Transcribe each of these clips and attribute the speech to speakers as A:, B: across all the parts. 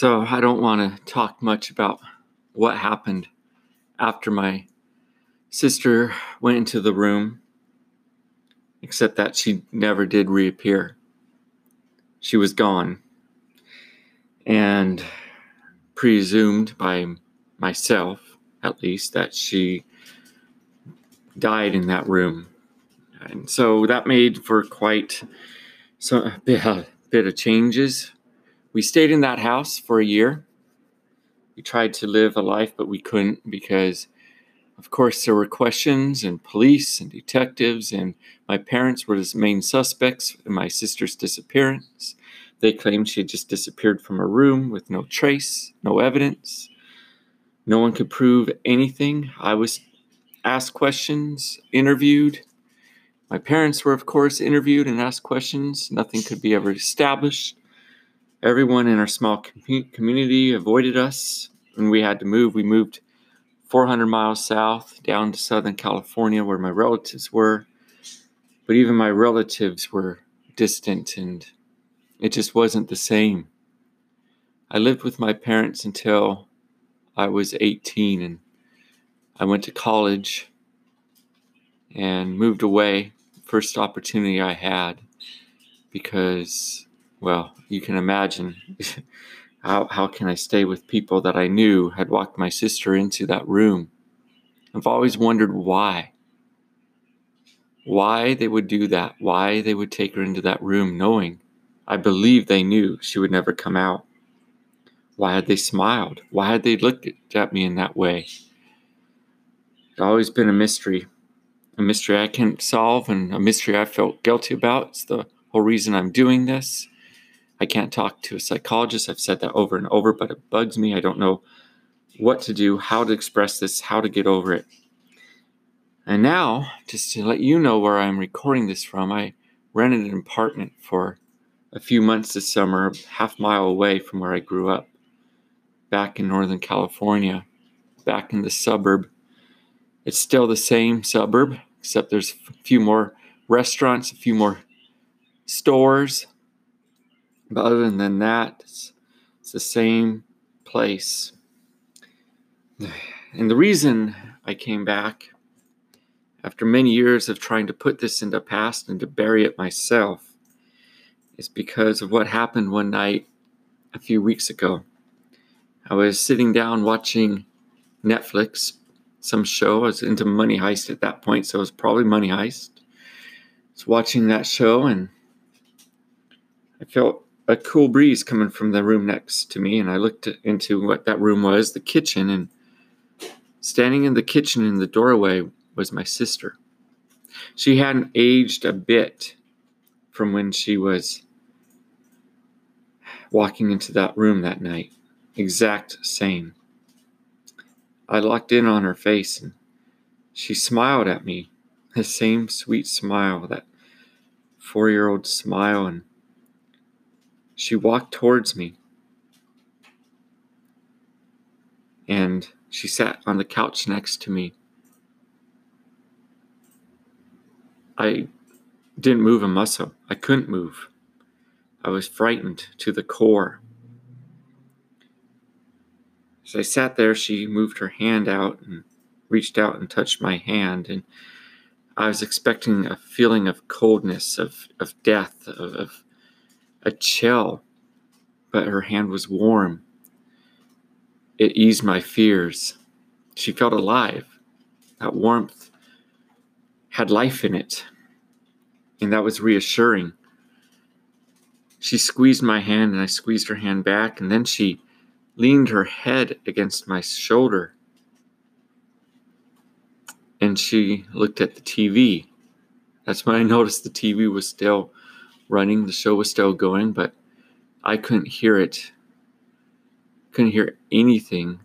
A: So I don't want to talk much about what happened after my sister went into the room, except that she never did reappear. She was gone. And presumed by myself, at least, that she died in that room. And so that made for quite so a bit, bit of changes. We stayed in that house for a year. We tried to live a life, but we couldn't because, of course, there were questions and police and detectives, and my parents were the main suspects in my sister's disappearance. They claimed she had just disappeared from her room with no trace, no evidence. No one could prove anything. I was asked questions, interviewed. My parents were, of course, interviewed and asked questions. Nothing could be ever established. Everyone in our small com- community avoided us. When we had to move, we moved 400 miles south down to Southern California where my relatives were. But even my relatives were distant and it just wasn't the same. I lived with my parents until I was 18 and I went to college and moved away first opportunity I had because well, you can imagine how how can I stay with people that I knew had walked my sister into that room? I've always wondered why. Why they would do that, why they would take her into that room knowing I believe they knew she would never come out. Why had they smiled? Why had they looked at me in that way? It's always been a mystery, a mystery I can't solve, and a mystery I felt guilty about. It's the whole reason I'm doing this. I can't talk to a psychologist. I've said that over and over, but it bugs me. I don't know what to do, how to express this, how to get over it. And now, just to let you know where I'm recording this from, I rented an apartment for a few months this summer, half mile away from where I grew up, back in Northern California, back in the suburb. It's still the same suburb, except there's a few more restaurants, a few more stores. But other than that, it's, it's the same place. And the reason I came back after many years of trying to put this in the past and to bury it myself is because of what happened one night a few weeks ago. I was sitting down watching Netflix, some show. I was into Money Heist at that point, so it was probably Money Heist. I was watching that show and I felt a cool breeze coming from the room next to me, and I looked into what that room was the kitchen. And standing in the kitchen in the doorway was my sister. She hadn't aged a bit from when she was walking into that room that night. Exact same. I locked in on her face and she smiled at me. The same sweet smile, that four year old smile, and she walked towards me. And she sat on the couch next to me. I didn't move a muscle. I couldn't move. I was frightened to the core. As I sat there, she moved her hand out and reached out and touched my hand. And I was expecting a feeling of coldness, of, of death, of, of a chill. But her hand was warm. It eased my fears. She felt alive. That warmth had life in it. And that was reassuring. She squeezed my hand and I squeezed her hand back, and then she leaned her head against my shoulder. And she looked at the TV. That's when I noticed the TV was still running, the show was still going, but I couldn't hear it. Couldn't hear anything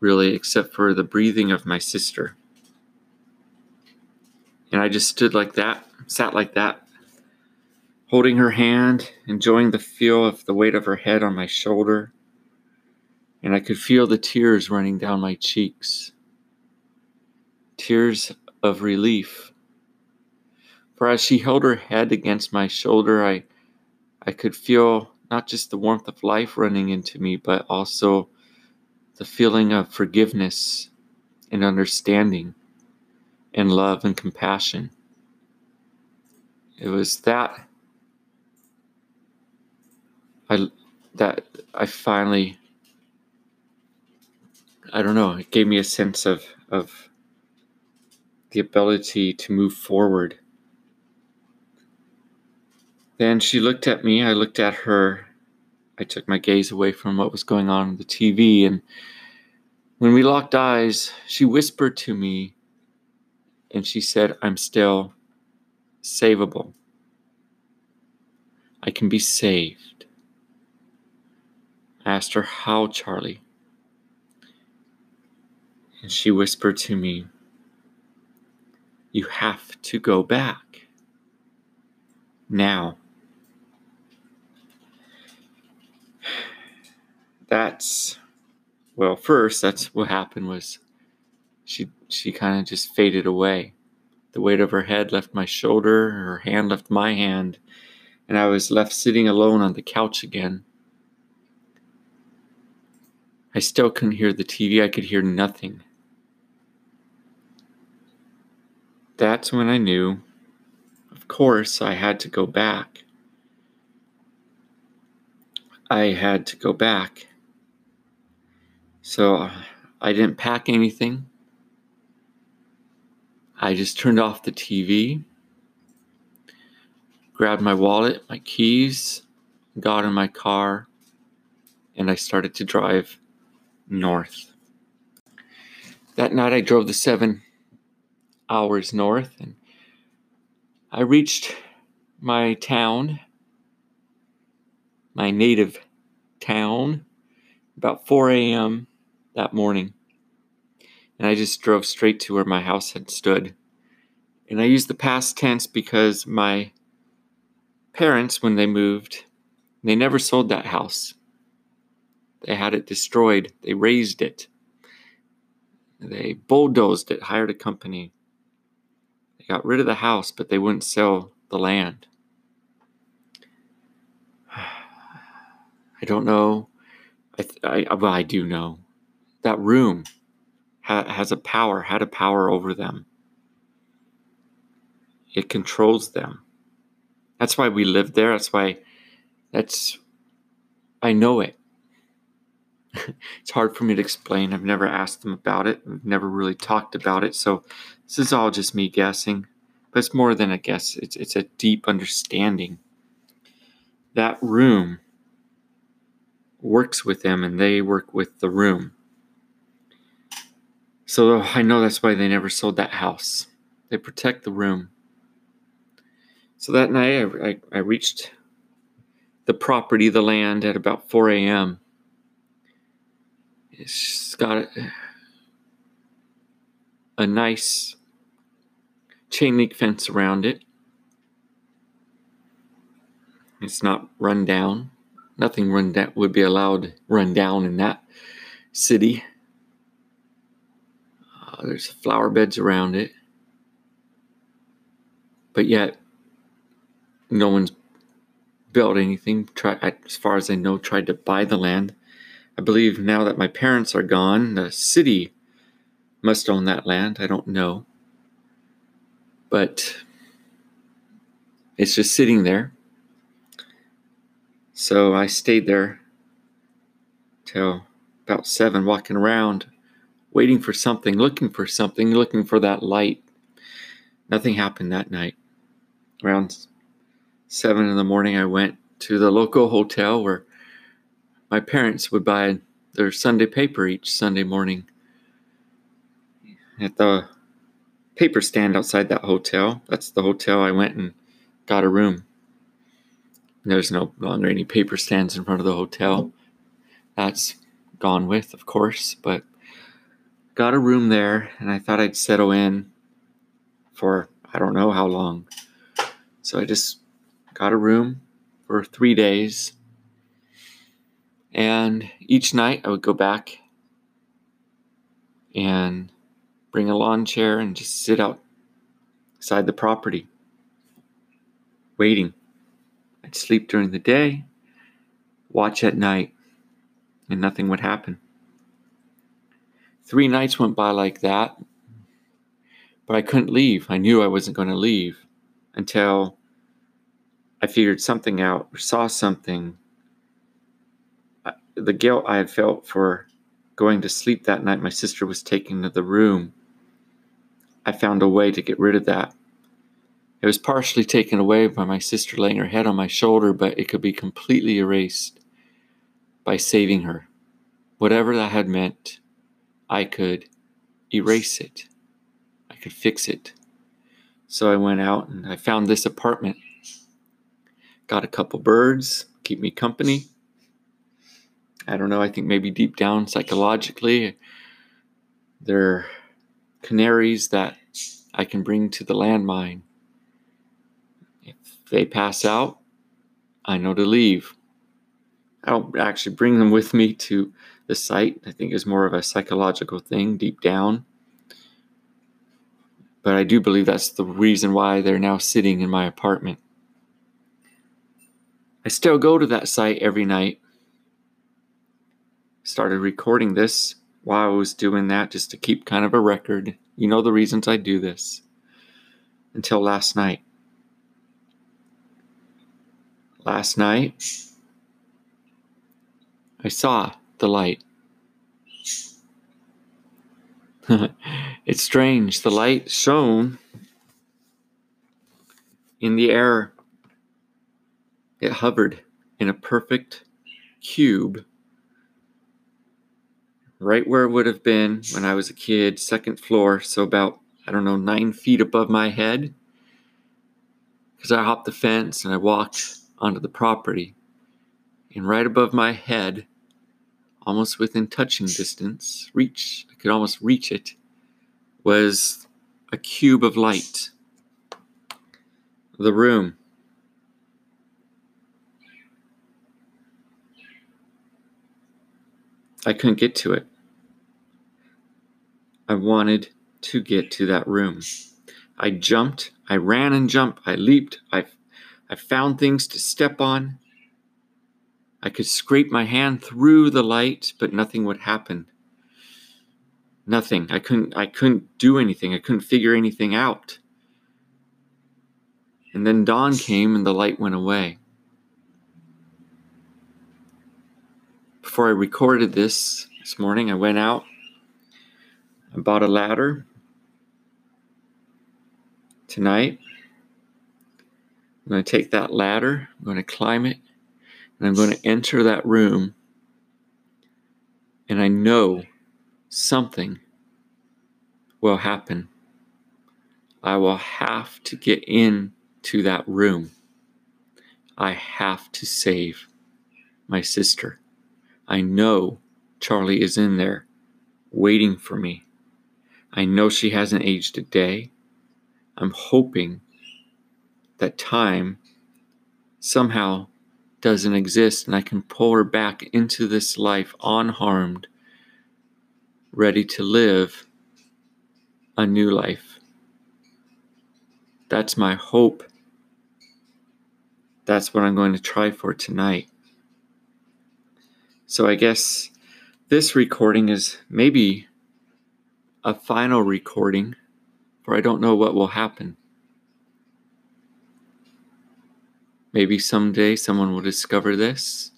A: really except for the breathing of my sister. And I just stood like that, sat like that holding her hand, enjoying the feel of the weight of her head on my shoulder, and I could feel the tears running down my cheeks. Tears of relief. For as she held her head against my shoulder, I, I could feel not just the warmth of life running into me, but also the feeling of forgiveness and understanding and love and compassion. It was that I that I finally I don't know, it gave me a sense of of the ability to move forward. Then she looked at me, I looked at her. I took my gaze away from what was going on on the TV and when we locked eyes, she whispered to me and she said, I'm still savable. I can be saved. I asked her, How, Charlie? And she whispered to me, You have to go back. Now. That's well, first, that's what happened was she she kind of just faded away. The weight of her head left my shoulder, her hand left my hand, and I was left sitting alone on the couch again. I still couldn't hear the TV, I could hear nothing. That's when I knew, of course, I had to go back. I had to go back. So I didn't pack anything. I just turned off the TV, grabbed my wallet, my keys, got in my car, and I started to drive north. That night I drove the seven hours north and I reached my town, my native town, about 4 a.m that morning. And I just drove straight to where my house had stood. And I used the past tense because my parents, when they moved, they never sold that house. They had it destroyed, they razed it, they bulldozed it, hired a company. They got rid of the house, but they wouldn't sell the land. I don't know. I, I well, I do know that room ha- has a power, had a power over them. It controls them. That's why we live there. That's why that's, I know it. it's hard for me to explain. I've never asked them about it. I've never really talked about it. So this is all just me guessing. But it's more than a guess, it's, it's a deep understanding. That room works with them and they work with the room. So I know that's why they never sold that house. They protect the room. So that night, I, I, I reached the property, the land, at about 4 a.m. It's got a, a nice chain link fence around it. It's not run down. Nothing run down would be allowed run down in that city. There's flower beds around it. But yet, no one's built anything. Try, as far as I know, tried to buy the land. I believe now that my parents are gone, the city must own that land. I don't know. But it's just sitting there. So I stayed there till about seven, walking around waiting for something, looking for something, looking for that light. Nothing happened that night. Around seven in the morning, I went to the local hotel where my parents would buy their Sunday paper each Sunday morning at the paper stand outside that hotel. That's the hotel I went and got a room. There's no longer any paper stands in front of the hotel. That's gone with, of course, but got a room there and I thought I'd settle in for I don't know how long. So I just got a room for three days. And each night I would go back and bring a lawn chair and just sit outside the property waiting. I'd sleep during the day watch at night, and nothing would happen. Three nights went by like that, but I couldn't leave. I knew I wasn't going to leave until I figured something out or saw something. The guilt I had felt for going to sleep that night my sister was taken to the room, I found a way to get rid of that. It was partially taken away by my sister laying her head on my shoulder, but it could be completely erased by saving her. Whatever that had meant, I could erase it. I could fix it. So I went out and I found this apartment. Got a couple birds, keep me company. I don't know, I think maybe deep down psychologically, they're canaries that I can bring to the landmine. If they pass out, I know to leave. I don't actually bring them with me to the site. I think is more of a psychological thing deep down. But I do believe that's the reason why they're now sitting in my apartment. I still go to that site every night. Started recording this while I was doing that just to keep kind of a record. You know the reasons I do this. Until last night. Last night, I saw the light. it's strange. The light shone in the air. It hovered in a perfect cube right where it would have been when I was a kid, second floor, so about, I don't know, nine feet above my head. Because I hopped the fence and I walked onto the property. And right above my head, almost within touching distance, reach, I could almost reach it, was a cube of light. The room. I couldn't get to it. I wanted to get to that room. I jumped, I ran and jumped, I leaped, I, I found things to step on. I could scrape my hand through the light, but nothing would happen. Nothing. I couldn't I couldn't do anything. I couldn't figure anything out. And then dawn came and the light went away. Before I recorded this this morning, I went out I bought a ladder tonight. I'm going to take that ladder, I'm going to climb it, and I'm going to enter that room. And I know something will happen. I will have to get into that room. I have to save my sister. I know Charlie is in there waiting for me. I know she hasn't aged a day. I'm hoping that time somehow doesn't exist and I can pull her back into this life unharmed, ready to live a new life. That's my hope. That's what I'm going to try for tonight. So I guess this recording is maybe a final recording, for I don't know what will happen. Maybe someday someone will discover this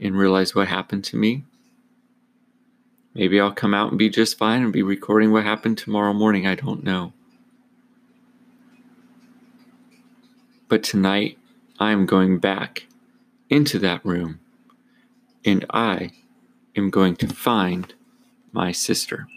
A: and realize what happened to me. Maybe I'll come out and be just fine and be recording what happened tomorrow morning. I don't know. But tonight, I am going back into that room and I am going to find my sister.